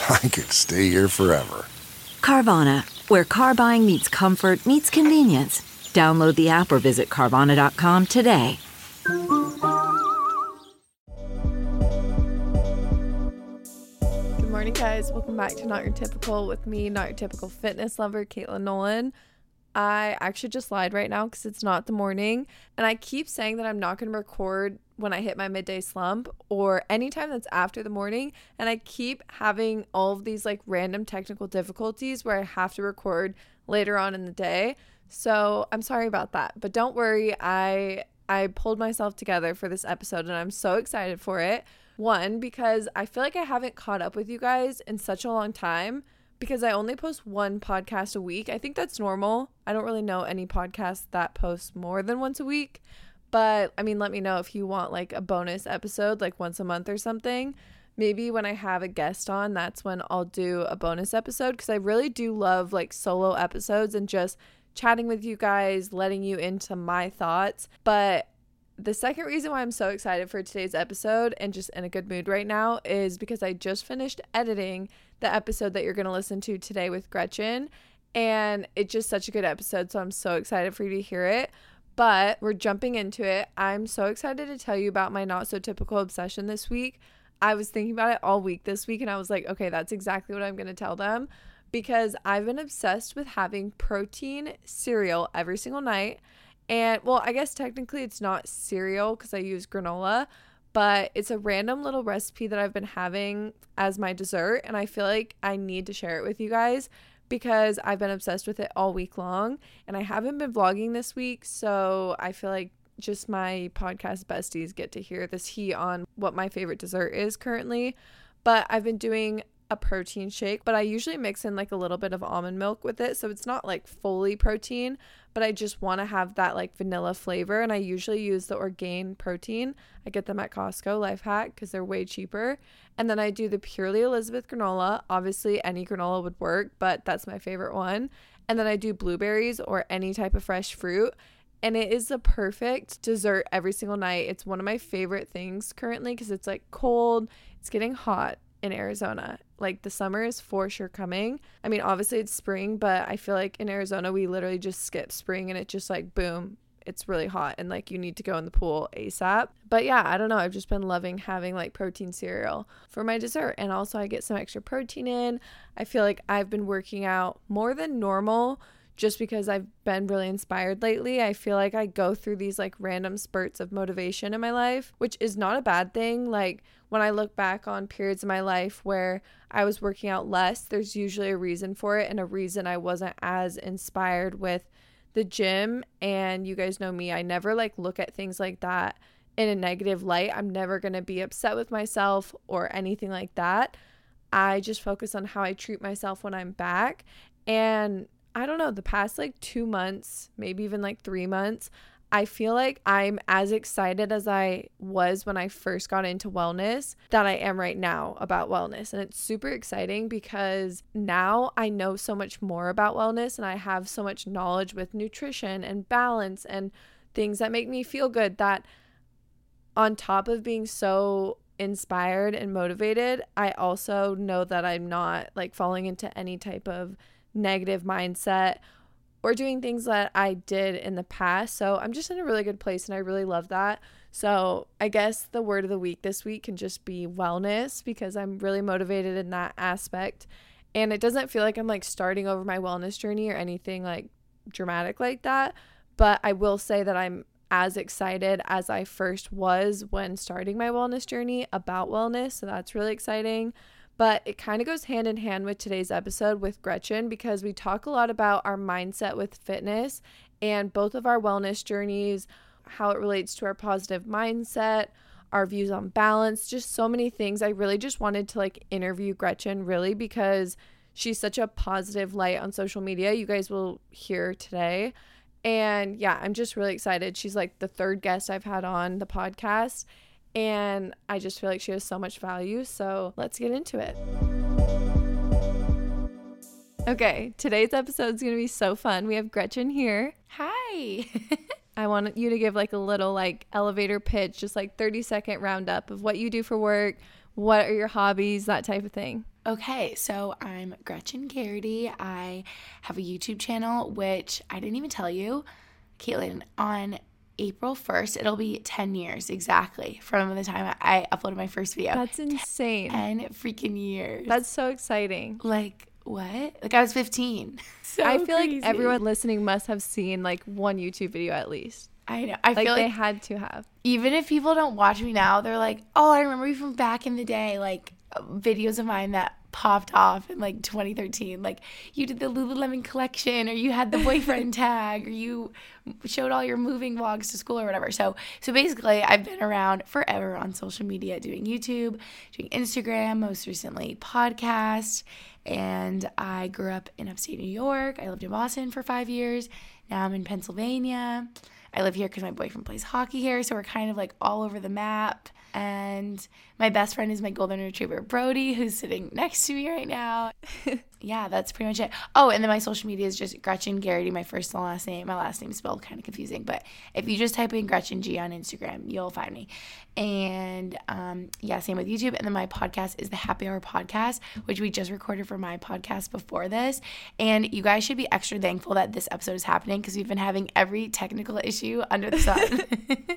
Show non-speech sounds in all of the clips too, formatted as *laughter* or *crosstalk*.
*laughs* I could stay here forever. Carvana, where car buying meets comfort, meets convenience. Download the app or visit Carvana.com today. Good morning, guys. Welcome back to Not Your Typical with me, Not Your Typical Fitness Lover, Katelynn Nolan. I actually just lied right now because it's not the morning. And I keep saying that I'm not going to record when I hit my midday slump or anytime that's after the morning. And I keep having all of these like random technical difficulties where I have to record later on in the day. So I'm sorry about that. But don't worry, I I pulled myself together for this episode and I'm so excited for it. One, because I feel like I haven't caught up with you guys in such a long time because I only post one podcast a week. I think that's normal. I don't really know any podcast that posts more than once a week. But I mean, let me know if you want like a bonus episode, like once a month or something. Maybe when I have a guest on, that's when I'll do a bonus episode because I really do love like solo episodes and just chatting with you guys, letting you into my thoughts. But the second reason why I'm so excited for today's episode and just in a good mood right now is because I just finished editing the episode that you're going to listen to today with Gretchen. And it's just such a good episode. So I'm so excited for you to hear it. But we're jumping into it. I'm so excited to tell you about my not so typical obsession this week. I was thinking about it all week this week and I was like, okay, that's exactly what I'm going to tell them because I've been obsessed with having protein cereal every single night. And well, I guess technically it's not cereal because I use granola, but it's a random little recipe that I've been having as my dessert. And I feel like I need to share it with you guys because I've been obsessed with it all week long. And I haven't been vlogging this week. So I feel like just my podcast besties get to hear this heat on what my favorite dessert is currently. But I've been doing a protein shake, but I usually mix in like a little bit of almond milk with it. So it's not like fully protein, but I just want to have that like vanilla flavor. And I usually use the Orgain protein. I get them at Costco, life hack, because they're way cheaper. And then I do the Purely Elizabeth granola. Obviously, any granola would work, but that's my favorite one. And then I do blueberries or any type of fresh fruit. And it is the perfect dessert every single night. It's one of my favorite things currently because it's like cold, it's getting hot in Arizona. Like the summer is for sure coming. I mean, obviously it's spring, but I feel like in Arizona we literally just skip spring and it just like boom, it's really hot and like you need to go in the pool ASAP. But yeah, I don't know. I've just been loving having like protein cereal for my dessert. And also, I get some extra protein in. I feel like I've been working out more than normal just because I've been really inspired lately. I feel like I go through these like random spurts of motivation in my life, which is not a bad thing. Like when I look back on periods of my life where I was working out less, there's usually a reason for it and a reason I wasn't as inspired with the gym. And you guys know me, I never like look at things like that in a negative light. I'm never going to be upset with myself or anything like that. I just focus on how I treat myself when I'm back. And I don't know, the past like two months, maybe even like three months, I feel like I'm as excited as I was when I first got into wellness that I am right now about wellness. And it's super exciting because now I know so much more about wellness and I have so much knowledge with nutrition and balance and things that make me feel good that on top of being so inspired and motivated, I also know that I'm not like falling into any type of negative mindset or doing things that I did in the past. So I'm just in a really good place and I really love that. So I guess the word of the week this week can just be wellness because I'm really motivated in that aspect. And it doesn't feel like I'm like starting over my wellness journey or anything like dramatic like that. But I will say that I'm as excited as I first was when starting my wellness journey about wellness. So that's really exciting. But it kind of goes hand in hand with today's episode with Gretchen because we talk a lot about our mindset with fitness and both of our wellness journeys, how it relates to our positive mindset, our views on balance, just so many things. I really just wanted to like interview Gretchen really because she's such a positive light on social media. You guys will hear today. And yeah, I'm just really excited. She's like the third guest I've had on the podcast. And I just feel like she has so much value. So let's get into it. Okay, today's episode is going to be so fun. We have Gretchen here. Hi. *laughs* I want you to give like a little like elevator pitch, just like 30 second roundup of what you do for work, what are your hobbies, that type of thing. okay, so I'm Gretchen Geraghty. I have a YouTube channel, which I didn't even tell you, Katelynn, on April 1st, it'll be 10 years exactly from the time I uploaded my first video. That's insane. 10 freaking years. That's so exciting. like, what? Like, I was 15. *laughs* So I feel crazy. like everyone listening must have seen like one YouTube video at least. I know. I Like feel like they had to have. even if people don't watch me now, they're like, oh, I remember you from back in the day, like videos of mine that popped off in like 2013. Like you did the Lululemon collection, or you had the boyfriend *laughs* tag, or you showed all your moving vlogs to school or whatever. So, so basically, I've been around forever on social media, doing YouTube, doing Instagram, most recently podcast. And I grew up in upstate New York. I lived in Boston for five years. Now I'm in Pennsylvania. I live here because my boyfriend plays hockey here, so we're kind of like all over the map. And my best friend is my golden retriever, Brody, who's sitting next to me right now. *laughs* yeah, that's pretty much it. Oh, and then my social media is just Gretchen Geraghty, my first and last name. My last name is spelled kind of confusing, but if you just type in Gretchen G on Instagram, you'll find me. And um, yeah, same with YouTube. And then my podcast is the Happy Hour Podcast, which we just recorded for my podcast before this. And you guys should be extra thankful that this episode is happening because we've been having every technical issue under the sun.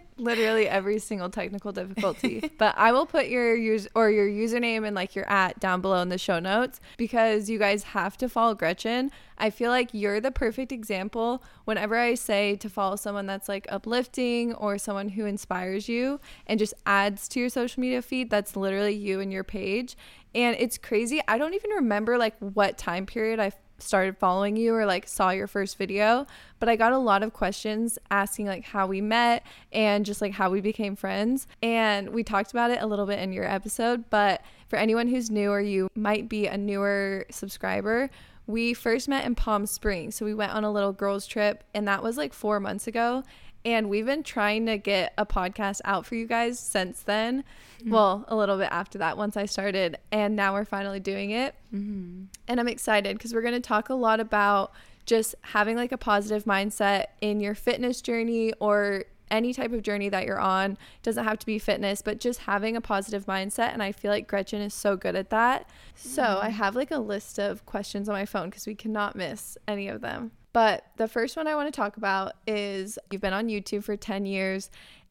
*laughs* Literally every single technical difficulty. *laughs* but I will put your use or your username and like your at down below in the show notes because you guys have to follow Gretchen. I feel like you're the perfect example whenever I say to follow someone that's like uplifting or someone who inspires you and just adds to your social media feed. That's literally you and your page. And it's crazy. I don't even remember like what time period I started following you or like saw your first video, but I got a lot of questions asking like how we met and just like how we became friends. And we talked about it a little bit in your episode, but for anyone who's new or you might be a newer subscriber, we first met in Palm Springs. So we went on a little girls trip and that was like 4 months ago. And we've been trying to get a podcast out for you guys since then. Mm-hmm. Well, a little bit after that, once I started. And now we're finally doing it. Mm-hmm. And I'm excited because we're going to talk a lot about just having like a positive mindset in your fitness journey or any type of journey that you're on. Doesn't have to be fitness, but just having a positive mindset. And I feel like Gretchen is so good at that. So I mm-hmm. have like a list of questions on my phone because we cannot miss any of them. But the first one I want to talk about is you've been on YouTube for 10 years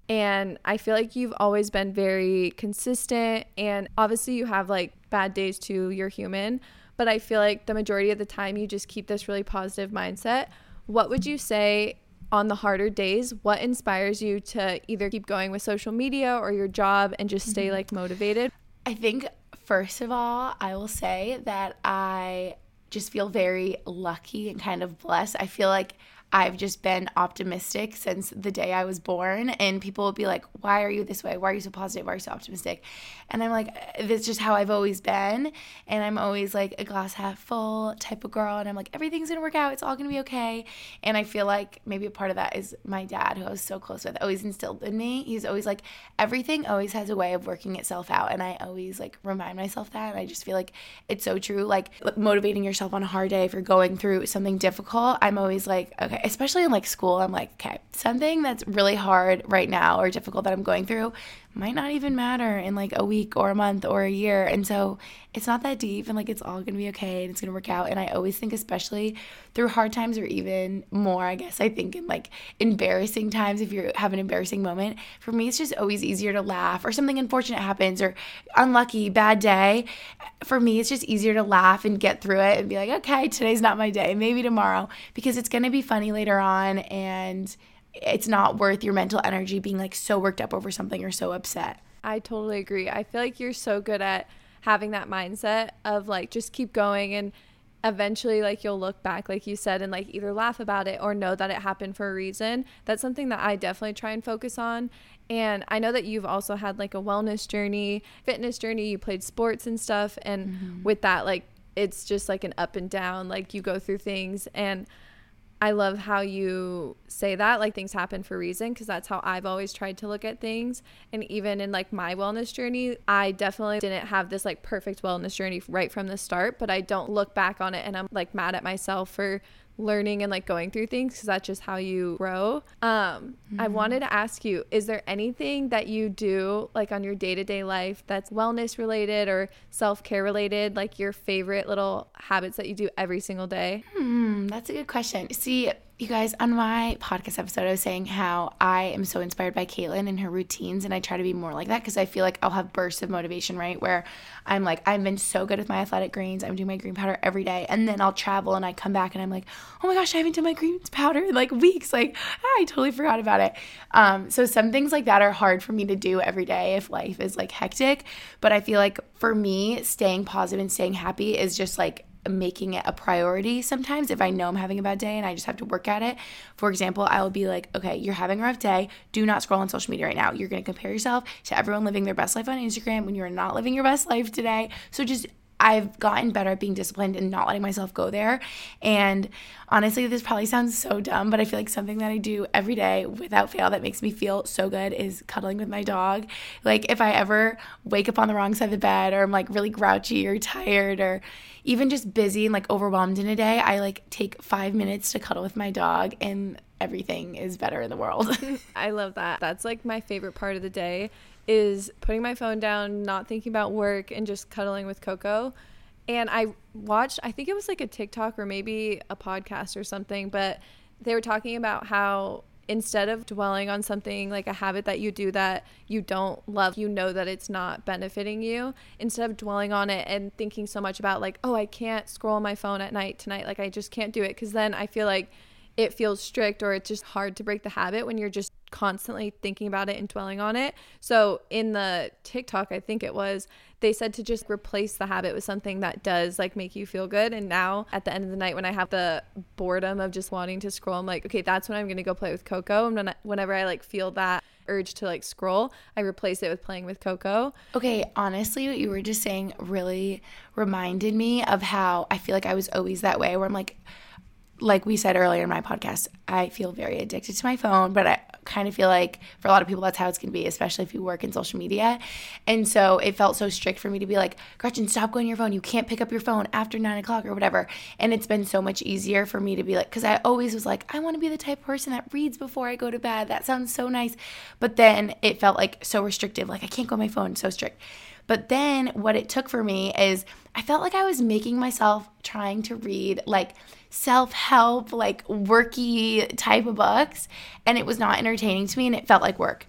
and I feel like you've always been very consistent and obviously you have like bad days too, you're human, but I feel like the majority of the time you just keep this really positive mindset. What would you say on the harder days, what inspires you to either keep going with social media or your job and just stay mm-hmm. like motivated? I think, first of all, I will say that I just feel very lucky and kind of blessed. I feel like I've just been optimistic since the day I was born, and people will be like, Why are you this way? Why are you so positive? Why are you so optimistic? And I'm like, That's just how I've always been. And I'm always like a glass half full type of girl, and I'm like, Everything's gonna work out. It's all gonna be okay. And I feel like maybe a part of that is my dad, who I was so close with, always instilled in me. He's always like, Everything always has a way of working itself out. And I always like remind myself that. And I just feel like it's so true. Like motivating yourself on a hard day if you're going through something difficult, I'm always like, Okay, especially in like school, I'm like, okay, something that's really hard right now or difficult that I'm going through, might not even matter in like a week or a month or a year. And so it's not that deep and like it's all gonna be okay and it's gonna work out. And I always think, especially through hard times or even more, I guess I think in like embarrassing times, if you have an embarrassing moment, for me, it's just always easier to laugh or something unfortunate happens or unlucky, bad day. For me, it's just easier to laugh and get through it and be like, okay, today's not my day, maybe tomorrow, because it's gonna be funny later on and it's not worth your mental energy being like so worked up over something or so upset. I totally agree. I feel like you're so good at having that mindset of like just keep going and eventually like you'll look back like you said and like either laugh about it or know that it happened for a reason. That's something that I definitely try and focus on. And I know that you've also had like a wellness journey, fitness journey, you played sports and stuff and mm-hmm. with that like it's just like an up and down like you go through things and I love how you say that like things happen for a reason because that's how I've always tried to look at things. And even in like my wellness journey I definitely didn't have this like perfect wellness journey right from the start but I don't look back on it and I'm like mad at myself for learning and like going through things because that's just how you grow. Um, mm-hmm. I wanted to ask you, is there anything that you do like on your day to day life that's wellness related or self care related, like your favorite little habits that you do every single day? Hmm, that's a good question. See, you guys, on my podcast episode, I was saying how I am so inspired by Katelynn and her routines, and I try to be more like that because I feel like I'll have bursts of motivation, right? Where I'm like, I've been so good with my athletic greens, I'm doing my green powder every day, and then I'll travel and I come back and I'm like, oh my gosh, I haven't done my greens powder in like weeks. Like, I totally forgot about it. Um, so some things like that are hard for me to do every day if life is like hectic, but I feel like for me, staying positive and staying happy is just like making it a priority sometimes if I know I'm having a bad day and I just have to work at it. For example, I will be like, okay, you're having a rough day. Do not scroll on social media right now. You're going to compare yourself to everyone living their best life on Instagram when you're not living your best life today. So just I've gotten better at being disciplined and not letting myself go there. And honestly, this probably sounds so dumb, but I feel like something that I do every day without fail that makes me feel so good is cuddling with my dog. Like if I ever wake up on the wrong side of the bed or I'm like really grouchy or tired or even just busy and like overwhelmed in a day, I like take five minutes to cuddle with my dog and everything is better in the world. *laughs* I love that. That's like my favorite part of the day is putting my phone down, not thinking about work, and just cuddling with Coco. And I watched, I think it was like a TikTok or maybe a podcast or something, but they were talking about how instead of dwelling on something like a habit that you do that you don't love, you know that it's not benefiting you, instead of dwelling on it and thinking so much about, like, oh, I can't scroll my phone at night tonight, like, I just can't do it. Cause then I feel like it feels strict or it's just hard to break the habit when you're just constantly thinking about it and dwelling on it. So in the TikTok, I think it was, they said to just replace the habit with something that does like make you feel good. And now at the end of the night, when I have the boredom of just wanting to scroll, I'm like, okay, that's when I'm to go play with Coco. And when I, whenever I like feel that urge to like scroll, I replace it with playing with Coco. Okay, honestly, what you were just saying really reminded me of how I feel like I was always that way where I'm like, like we said earlier in my podcast, I feel very addicted to my phone, but I kind of feel like for a lot of people, that's how it's going to be, especially if you work in social media. And so it felt so strict for me to be like, Gretchen, stop going to your phone. You can't pick up your phone after nine o'clock or whatever. And it's been so much easier for me to be like, because I always was like, I want to be the type of person that reads before I go to bed. That sounds so nice. But then it felt like so restrictive. Like, I can't go on my phone, so strict. But then what it took for me is I felt like I was making myself trying to read like self help, like worky type of books, and it was not entertaining to me and it felt like work.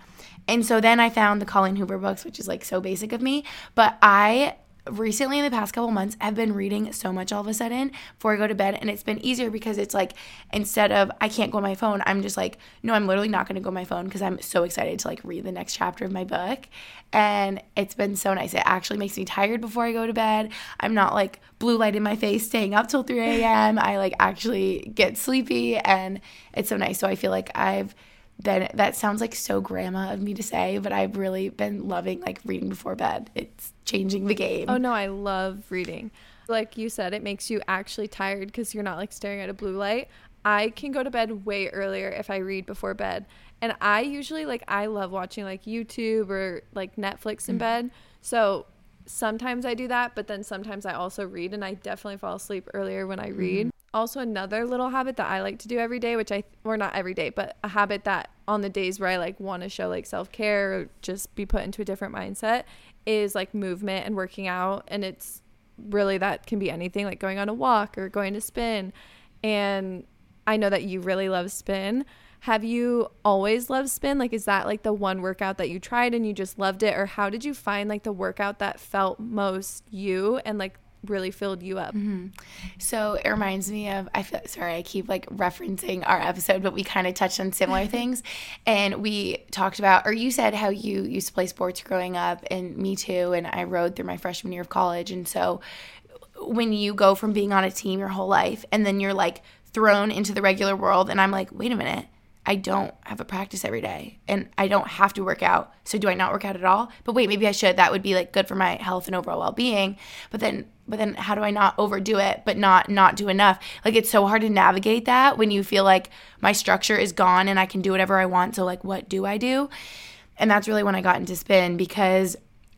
And so then I found the Colleen Hoover books, which is like so basic of me, but I recently in the past couple months I've been reading so much all of a sudden before I go to bed and it's been easier because it's like instead of I can't go on my phone I'm just like no I'm literally not going to go on my phone because I'm so excited to like read the next chapter of my book and it's been so nice it actually makes me tired before I go to bed I'm not like blue light in my face staying up till 3 a.m. I like actually get sleepy and it's so nice so I feel like I've then that sounds like so grandma of me to say, but I've really been loving like reading before bed. It's changing the game. Oh no, I love reading. Like you said, it makes you actually tired because you're not like staring at a blue light. I can go to bed way earlier if I read before bed. And I usually like I love watching like YouTube or like Netflix in mm. bed. So sometimes I do that, but then sometimes I also read and I definitely fall asleep earlier when I read. Also another little habit that I like to do every day, which I or not every day, but a habit that on the days where I like want to show like self-care or just be put into a different mindset is like movement and working out and it's really that can be anything like going on a walk or going to spin. And I know that you really love spin. Have you always loved spin? Like, is that like the one workout that you tried and you just loved it? Or how did you find like the workout that felt most you and like really filled you up. Mm-hmm. So it reminds me of I feel sorry I keep like referencing our episode, but we kind of touched on similar *laughs* things, and we talked about or you said how you used to play sports growing up, and me too, and I rowed through my freshman year of college, and so when you go from being on a team your whole life and then you're like thrown into the regular world, and I'm like, wait a minute I don't have a practice every day and I don't have to work out. So do I not work out at all? But wait, maybe I should. That would be like good for my health and overall well-being. But then but then how do I not overdo it but not not do enough? Like it's so hard to navigate that when you feel like my structure is gone and I can do whatever I want. So like what do I do? And that's really when I got into spin because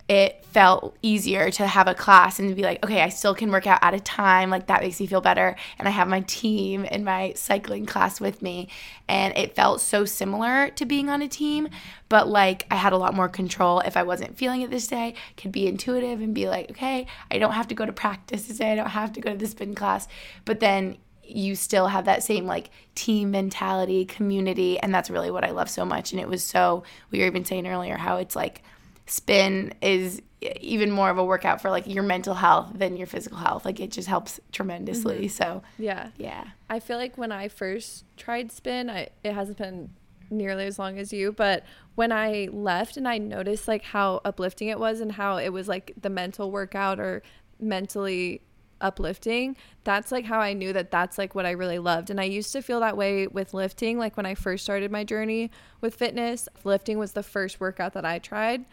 it felt easier to have a class and to be like, okay, I still can work out at a time. Like that makes me feel better. And I have my team in my cycling class with me. And it felt so similar to being on a team, but like I had a lot more control if I wasn't feeling it this day, could be intuitive and be like, okay, I don't have to go to practice today. I don't have to go to the spin class. But then you still have that same like team mentality, community. And that's really what I love so much. And it was so, we were even saying earlier how it's like, spin is even more of a workout for like your mental health than your physical health. Like it just helps tremendously. Mm-hmm. So yeah, yeah. I feel like when I first tried spin, I it hasn't been nearly as long as you, but when I left and I noticed like how uplifting it was and how it was like the mental workout or mentally uplifting that's like how i knew that that's like what i really loved and i used to feel that way with lifting like when i first started my journey with fitness lifting was the first workout that i tried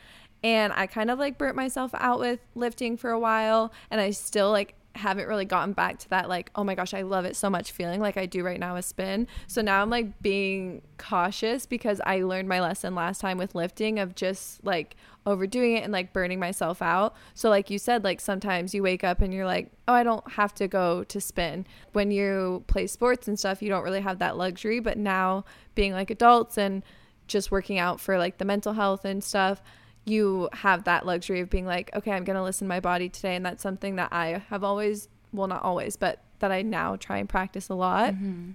and I kind of like burnt myself out with lifting for a while and I still like haven't really gotten back to that like oh my gosh I love it so much feeling like I do right now with spin. So now I'm like being cautious because I learned my lesson last time with lifting of just like overdoing it and like burning myself out. So like you said like sometimes you wake up and you're like oh I don't have to go to spin. When you play sports and stuff you don't really have that luxury but now being like adults and just working out for like the mental health and stuff you have that luxury of being like, okay, I'm going to listen to my body today. And that's something that I have always, well, not always, but that I now try and practice a lot. Mm-hmm.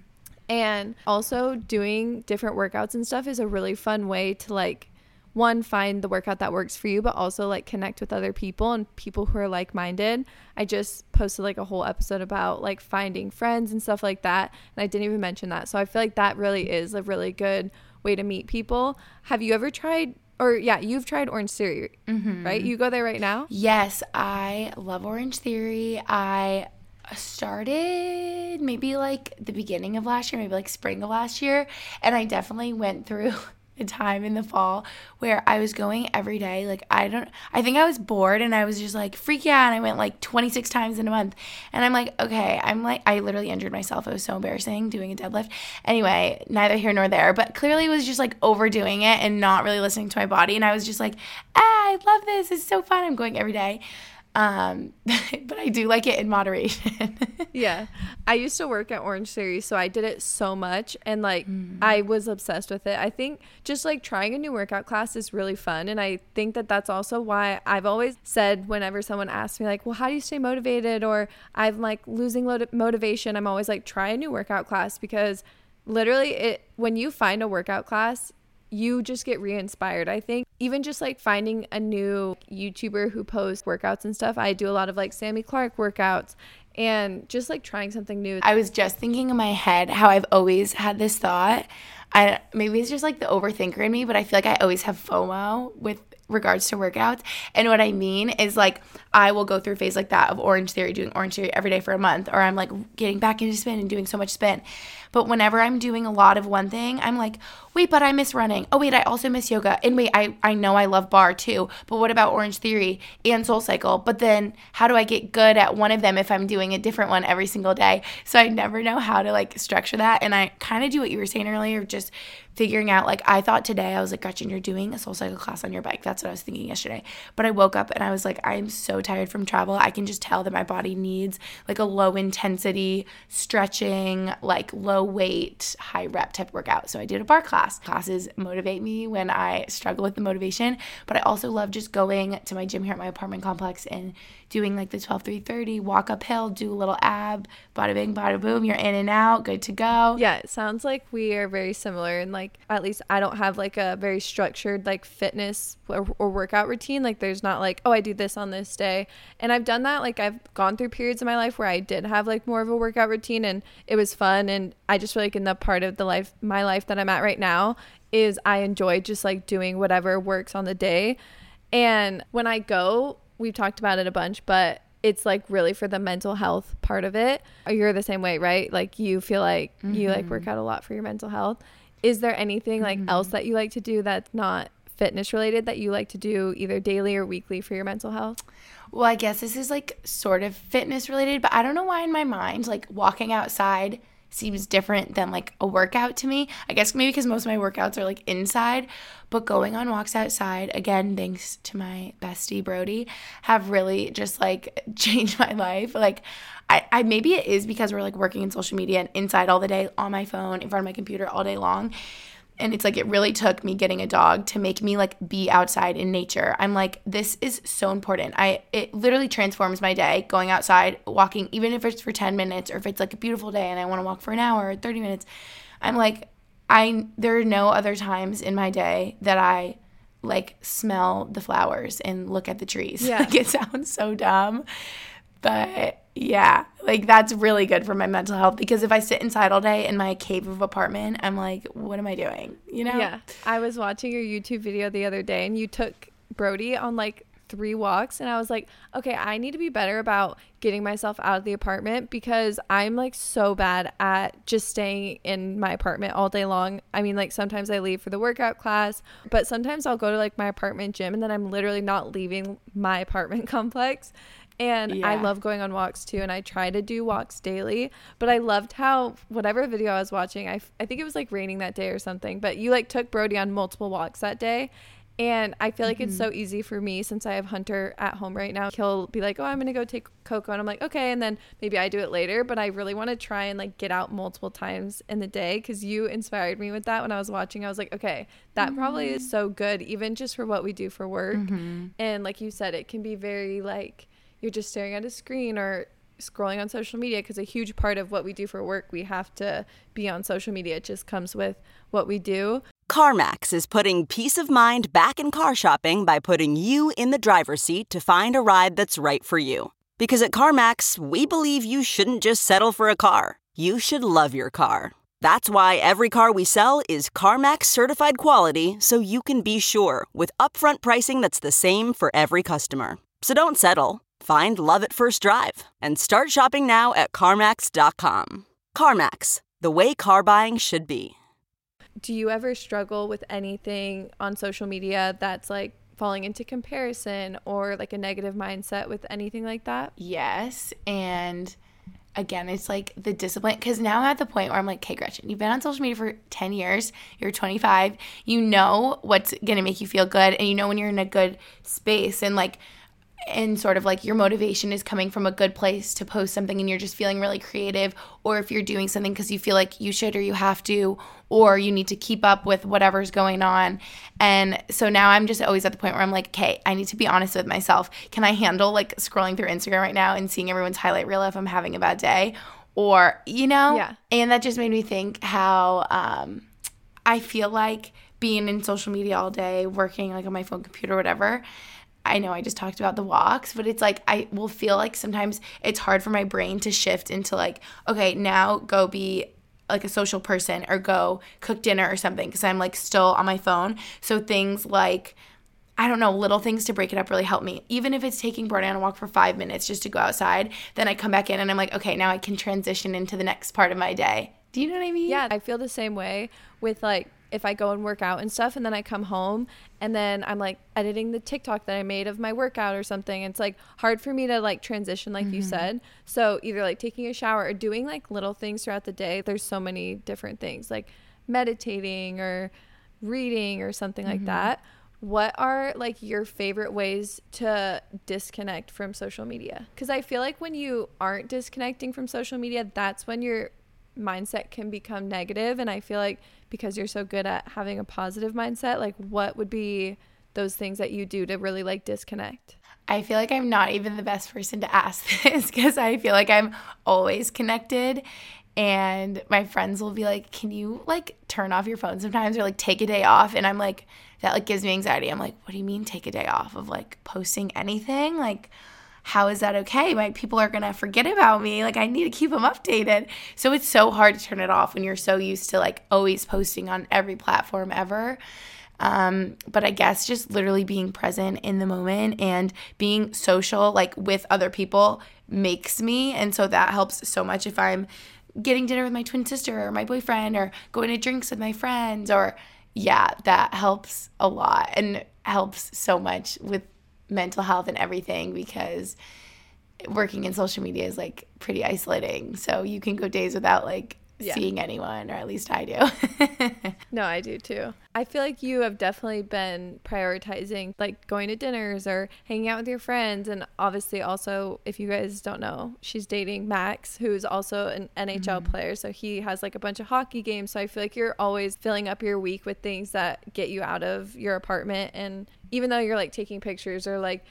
And also doing different workouts and stuff is a really fun way to like, one, find the workout that works for you, but also like connect with other people and people who are like minded. I just posted like a whole episode about like finding friends and stuff like that. And I didn't even mention that. So I feel like that really is a really good way to meet people. Have you ever tried or yeah, you've tried Orange Theory, mm-hmm. right? You go there right now? Yes, I love Orange Theory. I started maybe like the beginning of last year, maybe like spring of last year, and I definitely went through *laughs* a time in the fall where I was going every day. Like I don't I think I was bored and I was just like freak out and I went like 26 times in a month. And I'm like, okay, I'm like I literally injured myself. It was so embarrassing doing a deadlift. Anyway, neither here nor there, but clearly was just like overdoing it and not really listening to my body and I was just like, ah, I love this. It's so fun. I'm going every day. Um, *laughs* but I do like it in moderation. *laughs* yeah. I used to work at Orange Theory, so I did it so much and like mm. I was obsessed with it. I think just like trying a new workout class is really fun. And I think that that's also why I've always said whenever someone asks me, like, well, how do you stay motivated? Or I'm like losing motivation, I'm always like, try a new workout class because literally it when you find a workout class you just get re-inspired i think even just like finding a new youtuber who posts workouts and stuff i do a lot of like Sami Clarke workouts and just like trying something new i was just thinking in my head how i've always had this thought i maybe it's just like the overthinker in me but i feel like i always have fomo with regards to workouts. And what I mean is like I will go through a phase like that of Orange Theory, doing Orange Theory every day for a month, or I'm like getting back into spin and doing so much spin. But whenever I'm doing a lot of one thing, I'm like, wait, but I miss running. Oh wait, I also miss yoga. And wait, I, I know I love barre too. But what about Orange Theory and Soul Cycle? But then how do I get good at one of them if I'm doing a different one every single day? So I never know how to like structure that. And I kind of do what you were saying earlier, just figuring out like I thought today I was like Gretchen you're doing a soul cycle class on your bike that's what I was thinking yesterday but I woke up and I was like I'm so tired from travel I can just tell that my body needs like a low intensity stretching like low weight high rep type workout. So I did a barre class. Classes motivate me when I struggle with the motivation but I also love just going to my gym here at my apartment complex and doing like the 12 330 walk uphill do a little ab bada bing bada boom you're in and out good to go Yeah, it sounds like we are very similar and like at least I don't have like a very structured like fitness or, or workout routine. Like there's not like, oh, I do this on this day. And I've done that like I've gone through periods in my life where I did have like more of a workout routine and it was fun and I just feel like in the part of the life my life that I'm at right now is I enjoy just like doing whatever works on the day. And when I go, we've talked about it a bunch, but it's like really for the mental health part of it. You're the same way, right? Like you feel like you like work mm-hmm. out a lot for your mental health. Is there anything like mm-hmm. else that you like to do that's not fitness related that you like to do either daily or weekly for your mental health? Well, I guess this is like sort of fitness related, but I don't know why in my mind, like walking outside seems different than like a workout to me. I guess maybe because most of my workouts are like inside, but going on walks outside, again, thanks to my bestie Brody, have really just like *laughs* changed my life. Like, I, I maybe it is because we're like working in social media and inside all the day on my phone, in front of my computer all day long and it's like it really took me getting a dog to make me like be outside in nature. I'm like this is so important. I it literally transforms my day going outside walking even if it's for 10 minutes or if it's like a beautiful day and i want to walk for an hour or 30 minutes. I'm like i there are no other times in my day that i like smell the flowers and look at the trees. *laughs* Yeah. like it sounds so dumb but yeah, like that's really good for my mental health because if I sit inside all day in my cave of apartment, I'm like, what am I doing? You know? Yeah. I was watching your YouTube video the other day and you took Brody on like three walks and I was like, okay, I need to be better about getting myself out of the apartment because I'm like so bad at just staying in my apartment all day long. I mean, like sometimes I leave for the workout class, but sometimes I'll go to like my apartment gym and then I'm literally not leaving my apartment *laughs* complex. And I love going on walks too. And I try to do walks daily. But I loved how, whatever video I was watching, I, f- I think it was like raining that day or something, but you like took Brody on multiple walks that day. And I feel like it's mm-hmm. so easy for me since I have Hunter at home right now. He'll be like, "Oh, I'm gonna go take Coco," and I'm like, "Okay." And then maybe I do it later. But I really want to try and like get out multiple times in the day because you inspired me with that when I was watching. I was like, "Okay, that probably is mm-hmm. so good, even just for what we do for work." Mm-hmm. And like you said, it can be very like you're just staring at a screen or scrolling on social media because a huge part of what we do for work we have to be on social media it just comes with what we do CarMax is putting peace of mind back in car shopping by putting you in the driver's seat to find a ride that's right for you. Because at CarMax, we believe you shouldn't just settle for a car, you should love your car. That's why every car we sell is CarMax certified quality so you can be sure with upfront pricing that's the same for every customer. So don't settle. Find love at first drive and start shopping now at CarMax.com. CarMax, the way car buying should be. do you ever struggle with anything on social media that's like falling into comparison or like a negative mindset with anything like that Yes. And again, it's like the discipline. Because now I'm at the point where I'm like, okay, Gretchen, you've been on social media for 10 years. You're 25. You know what's going to make you feel good. And you know when you're in a good space. And like, and sort of like your motivation is coming from a good place to post something and you're just feeling really creative or if you're doing something because you feel like you should or you have to or you need to keep up with whatever's going on and so now i'm just always at the point where i'm like okay i need to be honest with myself can i handle like scrolling through instagram right now and seeing everyone's highlight reel if i'm having a bad day or you know Yeah. and that just made me think how um I feel like being in social media all day, working like on my phone, computer, whatever. I know I just talked about the walks, but it's like I will feel like sometimes it's hard for my brain to shift into like, okay, now go be like a social person or go cook dinner or something because I'm like still on my phone. So things like I don't know, little things to break it up really help me. Even if it's taking Brody on a walk for five minutes just to go outside, then I come back in and I'm like, okay, now I can transition into the next part of my day. Do you know what I mean? Yeah, I feel the same way with like if I go and work out and stuff and then I come home and then I'm like editing the TikTok that I made of my workout or something. It's like hard for me to like transition like you said. So either like taking a shower or doing like little things throughout the day. There's so many different things. Like meditating or reading or something like Mm-hmm. that, what are like your favorite ways to disconnect from social media? Because I feel like when you aren't disconnecting from social media, that's when your mindset can become. And I feel like because you're so good at having a positive mindset, like what would be those things that you do to really like disconnect? I feel like I'm not even the best person to ask *laughs* this because I feel like I'm always connected. And my friends will be like, Can you like turn off your phone sometimes or like take a day off? And I'm like, That like gives me anxiety. I'm like, What do you mean take a day off of like posting anything? Like, how is that okay? My people are gonna forget about me. Like I need to keep them updated. So it's so hard to turn it off when you're so used to like always posting on every platform ever. Um, but I guess just literally being present in the moment and being social, like with other people, makes me. And so that helps so much if I'm getting dinner with my twin sister or my boyfriend or going to drinks with my friends or, yeah, that helps a lot and helps so much with mental health and everything because working in social media is like pretty isolating. So you can go days without like Yeah. seeing anyone, or at least I do. *laughs* No, I do too. I feel like you have definitely been prioritizing like going to dinners or hanging out with your friends. And obviously, also, if you guys don't know, she's dating Max, who's also an NHL mm-hmm. player. So he has like a bunch of hockey games. So I feel like you're always filling up your week with things that get you out of your apartment. And even though you're like taking pictures or like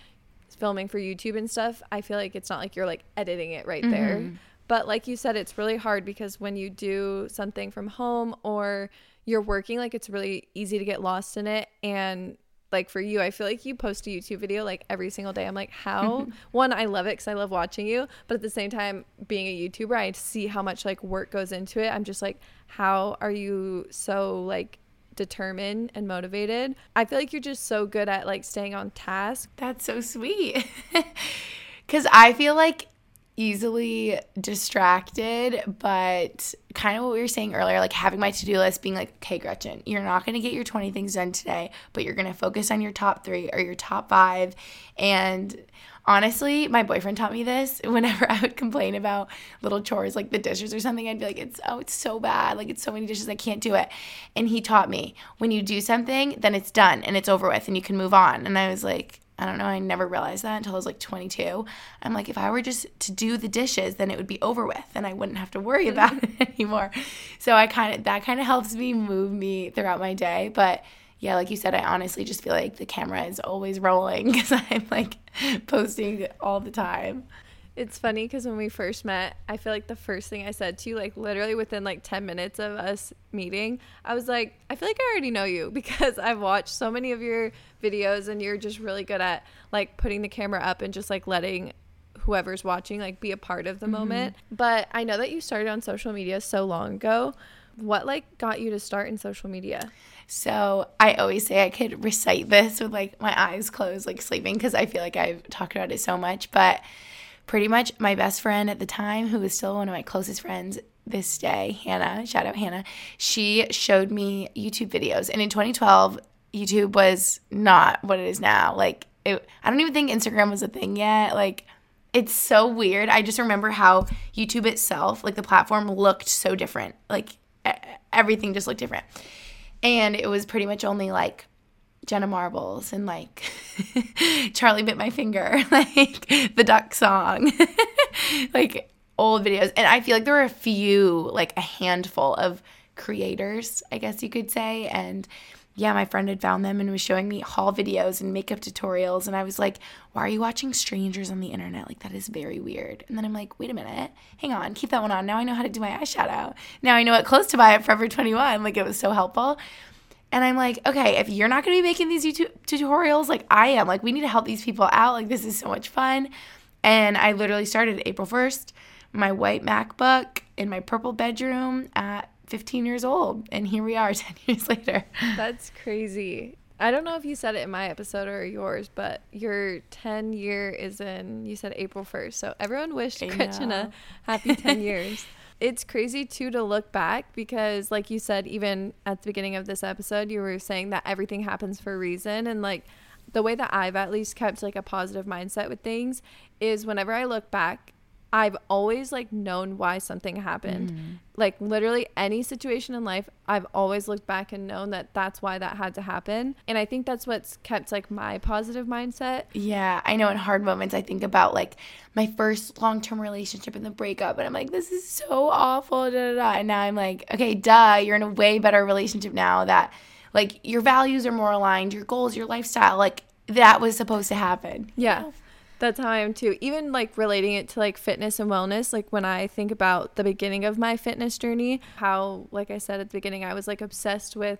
filming for YouTube and stuff, I feel like it's not like you're like editing it right there. Mm-hmm. But like you said, it's really hard because when you do something from home or you're working, like it's really easy to get lost in it. And like for you, I feel like you post a YouTube video like every single day. I'm like, how? *laughs* One, I love it because I love watching you. But at the same time, being a YouTuber, I see how much like work goes into it. I'm just like, how are you so like determined and motivated? I feel like you're just so good at like staying on task. That's so sweet. *laughs* Because I feel like easily distracted, but kind of what we were saying earlier, like having my to do list being like, okay, Gretchen, you're not going to get your 20 things done today, but you're going to focus on your top three or your top five. And honestly, my boyfriend taught me this *laughs* whenever I would complain about little chores like the dishes or something. I'd be like, it's, oh, it's so bad. Like, it's so many dishes. I can't do it. And he taught me when you do something, then it's done and it's over with and you can move on. And I was like, I don't know. I never realized that until I was like 22. I'm like, if I were just to do the dishes, then it would be over with and I wouldn't have to worry mm-hmm. about *laughs* it anymore. So I kind of, that kind of helps me move me throughout my day. But yeah, like you said, I honestly just feel like the camera is always rolling *laughs* because I'm like posting all the time. It's funny because when we first met, I feel like the first thing I said to you, like literally within like 10 minutes of us meeting, I was like, I feel like I already know you *laughs* because I've watched so many of your videos and you're just really good at like putting the camera up and just like letting whoever's watching like be a part of the mm-hmm. moment. But I know that you started on social media so long ago. What like got you to start in social media? So I always say I could recite this with like my eyes closed, like sleeping, because I feel like I've talked about it so much. But pretty much my best friend at the time, who is still one of my closest friends this day, Hannah, shout out Hannah, she showed me YouTube videos. And in 2012, YouTube was not what it is now. Like, it, I don't even think Instagram was a thing yet. Like, it's so weird. I just remember how YouTube itself, like the platform, looked so different. Like, everything just looked different. And it was pretty much only like Jenna Marbles and like *laughs* Charlie bit my finger, *laughs* like the duck song, *laughs* like old videos. And I feel like there were a few, like a handful of creators, I guess you could say. And yeah, my friend had found them and was showing me haul videos and makeup tutorials. And I was like, why are you watching strangers on the internet? Like, that is very weird. And then I'm like, wait a minute, hang on, keep that one on. Now I know how to do my eyeshadow. Now I know what clothes to buy at Forever 21. Like, it was so helpful. And I'm like, okay, if you're not to be making these YouTube tutorials like I am, like we need to help these people out. Like this is so much fun. And I literally started April 1st, my white MacBook in my purple bedroom at 15 years old. And here we are *laughs* 10 years later. That's crazy. I don't know if you said it in my episode or yours, but your 10 year is in, you said April 1st. So everyone wished Gretchen a happy 10 *laughs* years. It's crazy too to look back because, like you said, even at the beginning of this episode, you were saying that everything happens for a reason. And like the way that I've at least kept like a positive mindset with things is whenever I look back I've always like known why something happened. Mm. Like literally any situation in life, I've always looked back and known that that's why that had to happen. And I think that's what's kept like my positive mindset. Yeah, I know in hard moments I think about like my first long term relationship and the breakup, and I'm like, this is so awful. Da, da, da. And now I'm like, okay, duh, you're in a way better relationship now that like your values are more aligned, your goals, your lifestyle, like that was supposed to happen. Yeah. That's how I am too. Even like relating it to like fitness and wellness, like when I think about the beginning of my fitness journey, how, like I said at the beginning, I was like obsessed with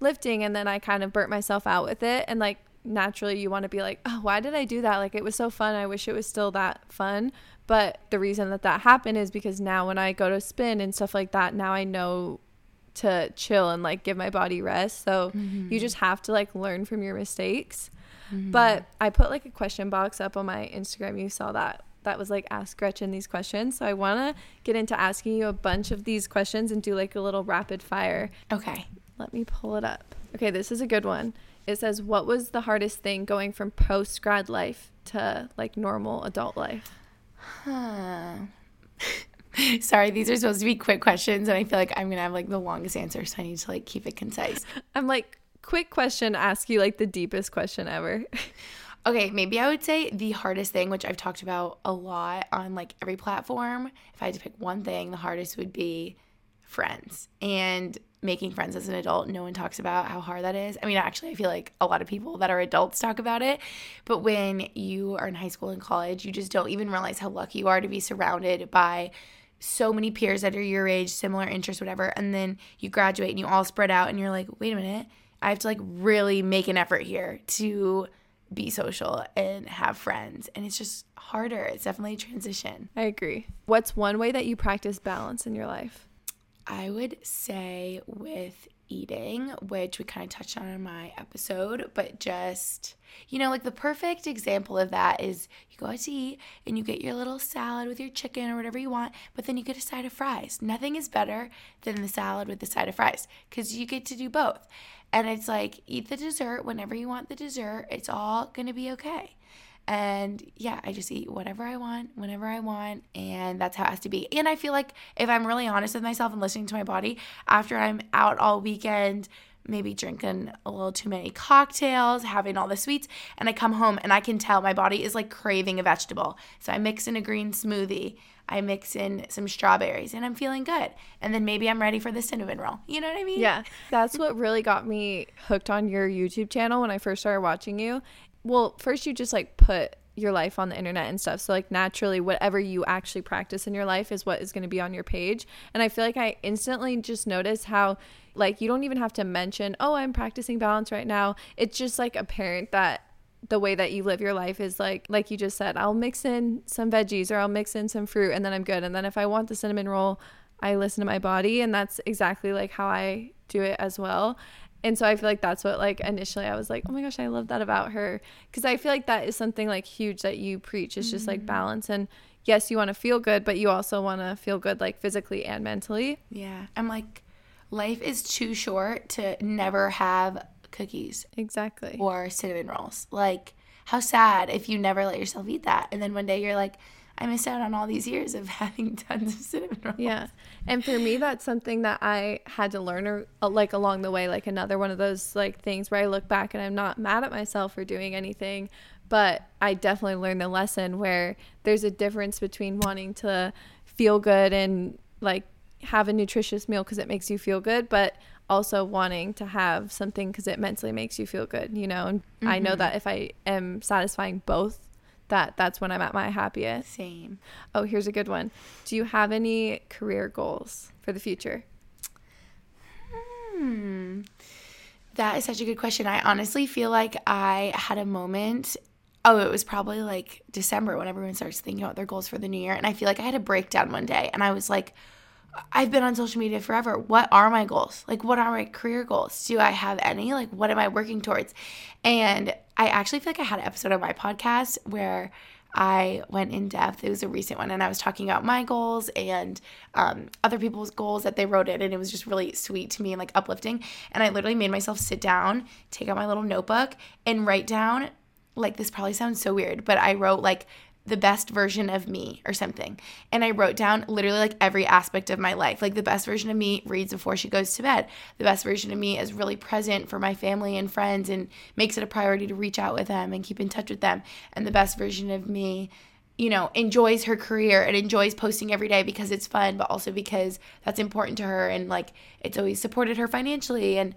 lifting and then I kind of burnt myself out with it. And like naturally, you want to be like, oh, why did I do that? Like it was so fun. I wish it was still that fun. But the reason that that happened is because now when I go to spin and stuff like that, now I know to chill and like give my body rest. So mm-hmm. you just have to like learn from your mistakes. Mm-hmm. But I put like a question box up on my Instagram. You saw that. That was like ask Gretchen these questions. So I want to get into asking you a bunch of these questions and do like a little rapid fire. Okay. Let me pull it up. Okay, this is a good one. It says, What was the hardest thing going from post grad life to like normal adult life? Huh. *laughs* Sorry, these are supposed to be quick questions, and I feel like I'm gonna have like the longest answer, so I need to like keep it concise. I'm like, quick question, ask you like the deepest question ever. *laughs* Okay, maybe I would say the hardest thing, which I've talked about a lot on like every platform. If I had to pick one thing, the hardest would be friends and making friends as an adult. No one talks about how hard that is. I mean, actually, I feel like a lot of people that are adults talk about it. But when you are in high school and college, you just don't even realize how lucky you are to be surrounded by so many peers that are your age, similar interests, whatever. And then you graduate and you all spread out and you're like, wait a minute, I have to like really make an effort here to be social and have friends. And it's just harder. It's definitely a transition. I agree. What's one way that you practice balance in your life? I would say with eating, which we kind of touched on in my episode, but just, you know, like the perfect example of that is you go out to eat and you get your little salad with your chicken or whatever you want, but then you get a side of fries. Nothing is better than the salad with the side of fries because you get to do both. And it's like, eat the dessert whenever you want the dessert, it's all gonna be okay. And yeah, I just eat whatever I want, whenever I want, and that's how it has to be. And I feel like if I'm really honest with myself and listening to my body, after I'm out all weekend, maybe drinking a little too many cocktails, having all the sweets, and I come home and I can tell my body is like craving a vegetable. So I mix in a green smoothie, I mix in some strawberries, and I'm feeling good. And then maybe I'm ready for the cinnamon roll. You know what I mean? Yeah, that's what really got me hooked on your YouTube channel when I first started watching you. Well, first you just like put your life on the internet and stuff. So like naturally whatever you actually practice in your life is what is going to be on your page. And I feel like I instantly just noticed how like you don't even have to mention, "Oh, I'm practicing balance right now." It's just like apparent that the way that you live your life is like like you just said, I'll mix in some veggies or I'll mix in some fruit and then I'm good. And then if I want the cinnamon roll, I listen to my body and that's exactly like how I do it as well. And so I feel like that's what like initially I was like, "Oh my gosh, I love that about her." Cuz I feel like that is something like huge that you preach. It's just like mm-hmm. balance and yes, you want to feel good, but you also want to feel good like physically and mentally. Yeah. I'm like, life is too short to never have cookies Exactly. or cinnamon rolls. Like, how sad if you never let yourself eat that. And then one day you're like, I missed out on all these years of *laughs* having tons of cinnamon rolls. Yeah. And for me, that's something that I had to learn or uh, like along the way, like another one of those like things where I look back and I'm not mad at myself for doing anything, but I definitely learned the lesson where there's a difference between wanting to feel good and like have a nutritious meal because it makes you feel good, but also wanting to have something because it mentally makes you feel good, you know? And I know that if I am satisfying both, that that's when I'm at my happiest. Same. Oh, here's a good one. Do you have any career goals for the future? Hmm. That is such a good question. I honestly feel like I had a moment. Oh, it was probably like December when everyone starts thinking about their goals for the new year. And I feel like I had a breakdown one day and I was like, I've been on social media forever. What are my goals? Like, what are my career goals? Do I have any? Like, what am I working towards? And I actually feel like I had an episode of my podcast where I went in depth. It was a recent one, and I was talking about my goals and um, other people's goals that they wrote in, and it was just really sweet to me and like uplifting. And I literally made myself sit down, take out my little notebook, and write down like this probably sounds so weird, but I wrote like the best version of me or something. And I wrote down literally like every aspect of my life. Like the best version of me reads before she goes to bed. The best version of me is really present for my family and friends and makes it a priority to reach out with them and keep in touch with them. And the best version of me you know, enjoys her career and enjoys posting every day because it's fun, but also because that's important to her and like it's always supported her financially and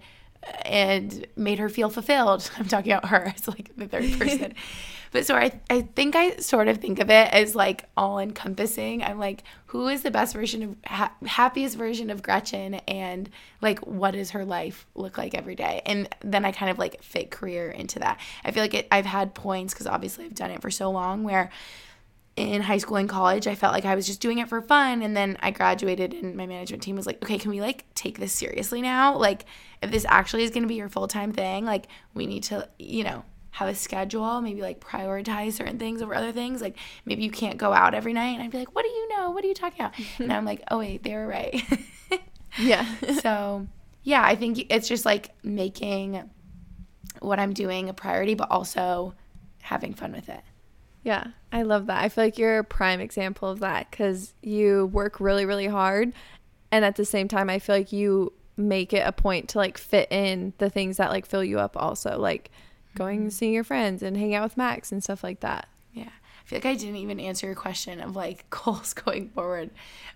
and made her feel fulfilled. *laughs* I'm talking about her as like the third person. *laughs* but so I I think I sort of think of it as like all encompassing. I'm like who is the best version of ha- happiest version of Gretchen and like what does her life look like every day? And then I kind of like fit career into that. I feel like it, I've had points cuz obviously I've done it for so long where in high school and college i felt like i was just doing it for fun. And then i graduated and my management team was like okay can we like take this seriously now? Like if this actually is to be your full-time thing like we need to you know have a schedule maybe like prioritize certain things over other things. Like maybe you can't go out every night. And i'd be like what do you know? What are you talking about? *laughs* And i'm like oh wait they were right. *laughs* Yeah. So yeah i think it's just like making what i'm doing a priority but also having fun with it Yeah, I love that. I feel like you're a prime example of that because you work really, really hard. And at the same time, I feel like you make it a point to like fit in the things that like fill you up also, like going and seeing your friends and hanging out with Max and stuff like that. Yeah. I feel like I didn't even answer your question of like *laughs* goals going forward.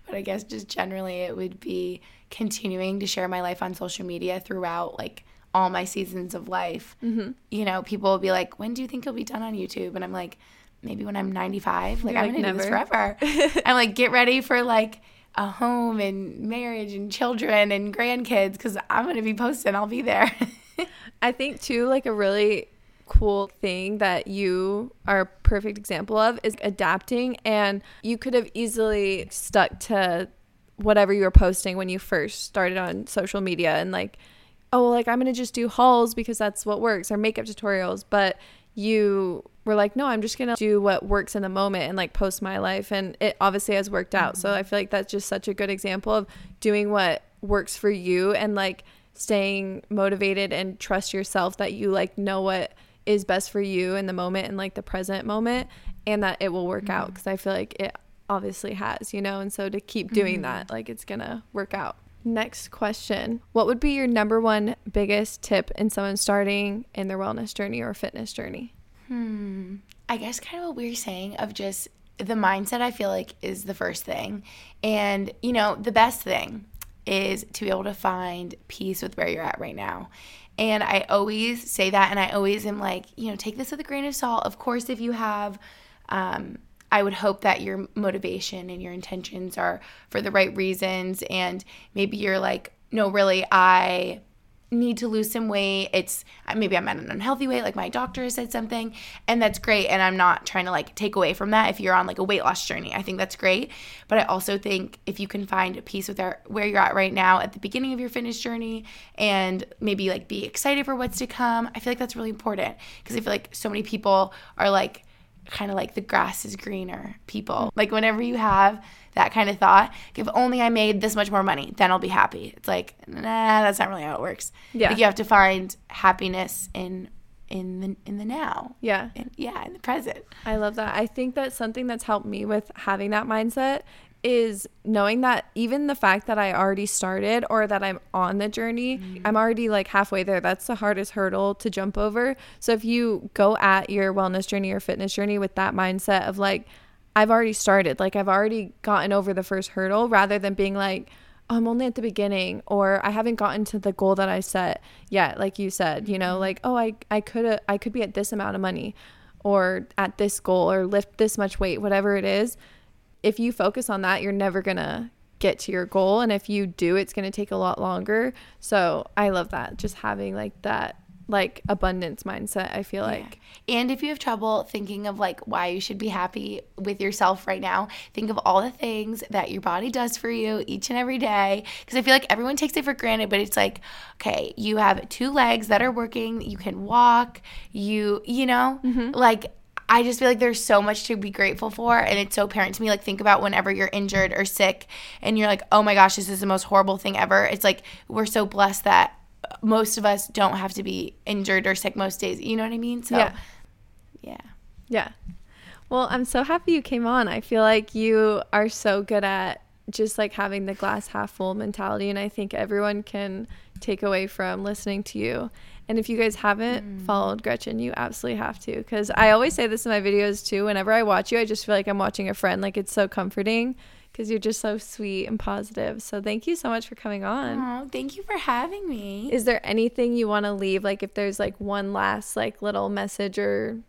But I guess just generally it would be continuing to share my life on social media throughout like all my seasons of life. Mm-hmm. You know, people will be like, when do you think you'll be done on YouTube? And I'm like, maybe when I'm 95. Like, You're I'm like, to do this forever. *laughs* I'm like, get ready for like a home and marriage and children and grandkids because I'm going to be posting. I'll be there. *laughs* I think too, like a really cool thing that you are a perfect example of is adapting. And you could have easily stuck to whatever you were posting when you first started on social media and like, oh, like I'm gonna just do hauls because that's what works or makeup tutorials. But you were like, no, I'm just gonna do what works in the moment and like post my life. And it obviously has worked out. So mm-hmm. I feel like that's just such a good example of doing what works for you and like staying motivated and trust yourself that you like know what is best for you in the moment and like the present moment and that it will work out mm-hmm. because I feel like it obviously has, you know, and so to keep doing mm-hmm. that, like it's gonna work out. Next question What would be your number one biggest tip in someone starting in their wellness journey or fitness journey? I guess kind of what we are saying of just the mindset I feel like is the first thing. And, you know, the best thing is to be able to find peace with where you're at right now. And I always say that and I always am like, you know, take this with a grain of salt. Of course, if you have um I would hope that your motivation and your intentions are for the right reasons and maybe you're like, no, really, I need to lose some weight. It's maybe I'm at an unhealthy weight, like my doctor has said something, and that's great. And I'm not trying to like take away from that if you're on like a weight loss journey. I think that's great. But I also think if you can find a peace with our, where you're at right now at the beginning of your fitness journey and maybe like be excited for what's to come, I feel like that's really important because I feel like so many people are like, kind of like the grass is greener people. Like whenever you have that kind of thought, if only I made this much more money, then I'll be happy. It's like, nah, that's not really how it works. Yeah. Like you have to find happiness in in the in the now. Yeah. In, yeah, in the present. I love that. I think that's something that's helped me with having that mindset is knowing that even the fact that I already started or that I'm on the journey, mm-hmm. I'm already like halfway there. That's the hardest hurdle to jump over. So if you go at your wellness journey or fitness journey with that mindset of like, I've already started, like I've already gotten over the first hurdle rather than being like, oh, I'm only at the beginning or I haven't gotten to the goal that I set yet. Like you said, you know, mm-hmm. like, oh, I, I could, I could be at this amount of money or at this goal or lift this much weight, whatever it is. If you focus on that, you're never going to get to your goal. And if you do, it's going to take a lot longer. So I love that. Just having like that, like abundance mindset, I feel like. And if you have trouble thinking of like why you should be happy with yourself right now, think of all the things that your body does for you each and every day. Because I feel like everyone takes it for granted, but it's like, okay, you have two legs that are working, you can walk, you, you know, mm-hmm. like. I just feel like there's so much to be grateful for, and it's so apparent to me. Like, think about whenever you're injured or sick, and you're like, "Oh my gosh, this is the most horrible thing ever." It's like we're so blessed that most of us don't have to be injured or sick most days. You know what I mean? So, Yeah. yeah. Yeah. Well, I'm so happy you came on. I feel like you are so good at just like having the glass half full mentality and I think everyone can take away from listening to you. And if you guys haven't Mm. followed Gretchen, you absolutely have to cuz I always say this in my videos too. Whenever I watch you, I just feel like I'm watching a friend. Like it's so comforting cuz you're just so sweet and positive. So thank you so much for coming on. Oh, thank you for having me. Is there anything you want to leave like if there's like one last like little message or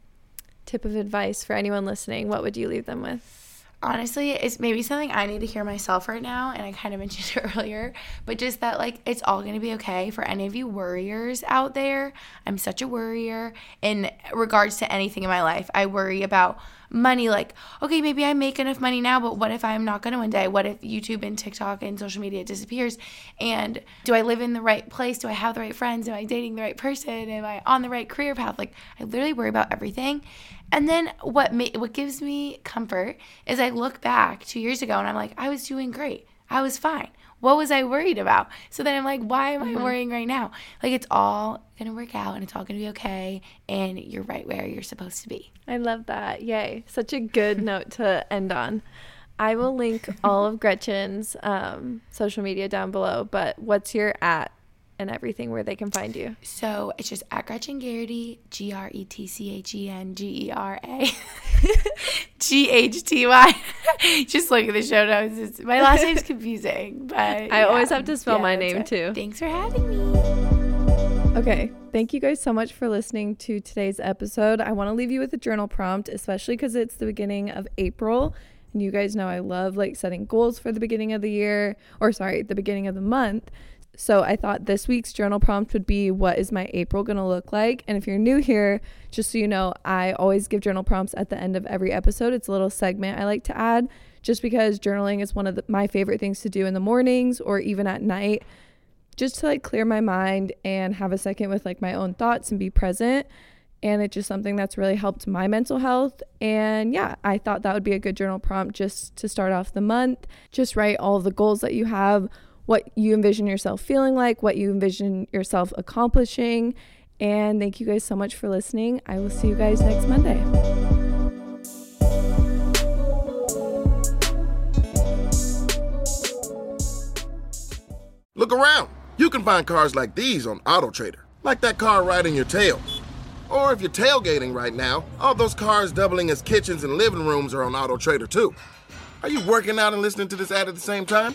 tip of advice for anyone listening, what would you leave them with? Honestly it's maybe something i need to hear myself right now and i kind of *laughs* mentioned it earlier but just that like it's all going to be okay for any of you worriers out there. I'm such a worrier in regards to anything in my life. I worry about money like okay maybe i make enough money now but what if i'm not going to one day? What if youtube and tiktok and social media disappears? And do i live in the right place? Do i have the right friends? Am i dating the right person? Am i on the right career path? Like i literally worry about everything and then what ma- what gives me comfort is I look back two years ago and I'm like, I was doing great. I was fine. What was I worried about? So then I'm like, why am I worrying right now? Like it's all gonna work out and it's all gonna be okay and you're right where you're supposed to be. I love that. Yay. Such a good note to end on. I will link all of *laughs* Gretchen's um, social media down below, but what's your at and everything where they can find you? So it's just at Gretchen Geraghty, G R E T C H E N G E R A *laughs* G H T Y. *laughs* Just look at the show notes. It's, my last name's *laughs* confusing, but I always have to spell my name right. too. Thanks for having me. Okay. Thank you guys so much for listening to today's episode. I want to leave you with a journal prompt, especially because it's the beginning of April. And you guys know I love like setting goals for the beginning of the year, or sorry, the beginning of the month. So I thought this week's journal prompt would be what is my April going to look like? And if you're new here, just so you know, I always give journal prompts at the end of every episode. It's a little segment I like to add just because journaling is one of the, my favorite things to do in the mornings or even at night just to like clear my mind and have a second with like my own thoughts and be present. And it's just something that's really helped my mental health. And yeah, I thought that would be a good journal prompt just to start off the month. Just write all the goals that you have, what you envision yourself feeling like, what you envision yourself accomplishing. And thank you guys so much for listening. I will see you guys next Monday. Look around. You can find cars like these on AutoTrader, like that car riding your tail. Or if you're tailgating right now, all those cars doubling as kitchens and living rooms are on AutoTrader too. Are you working out and listening to this ad at the same time?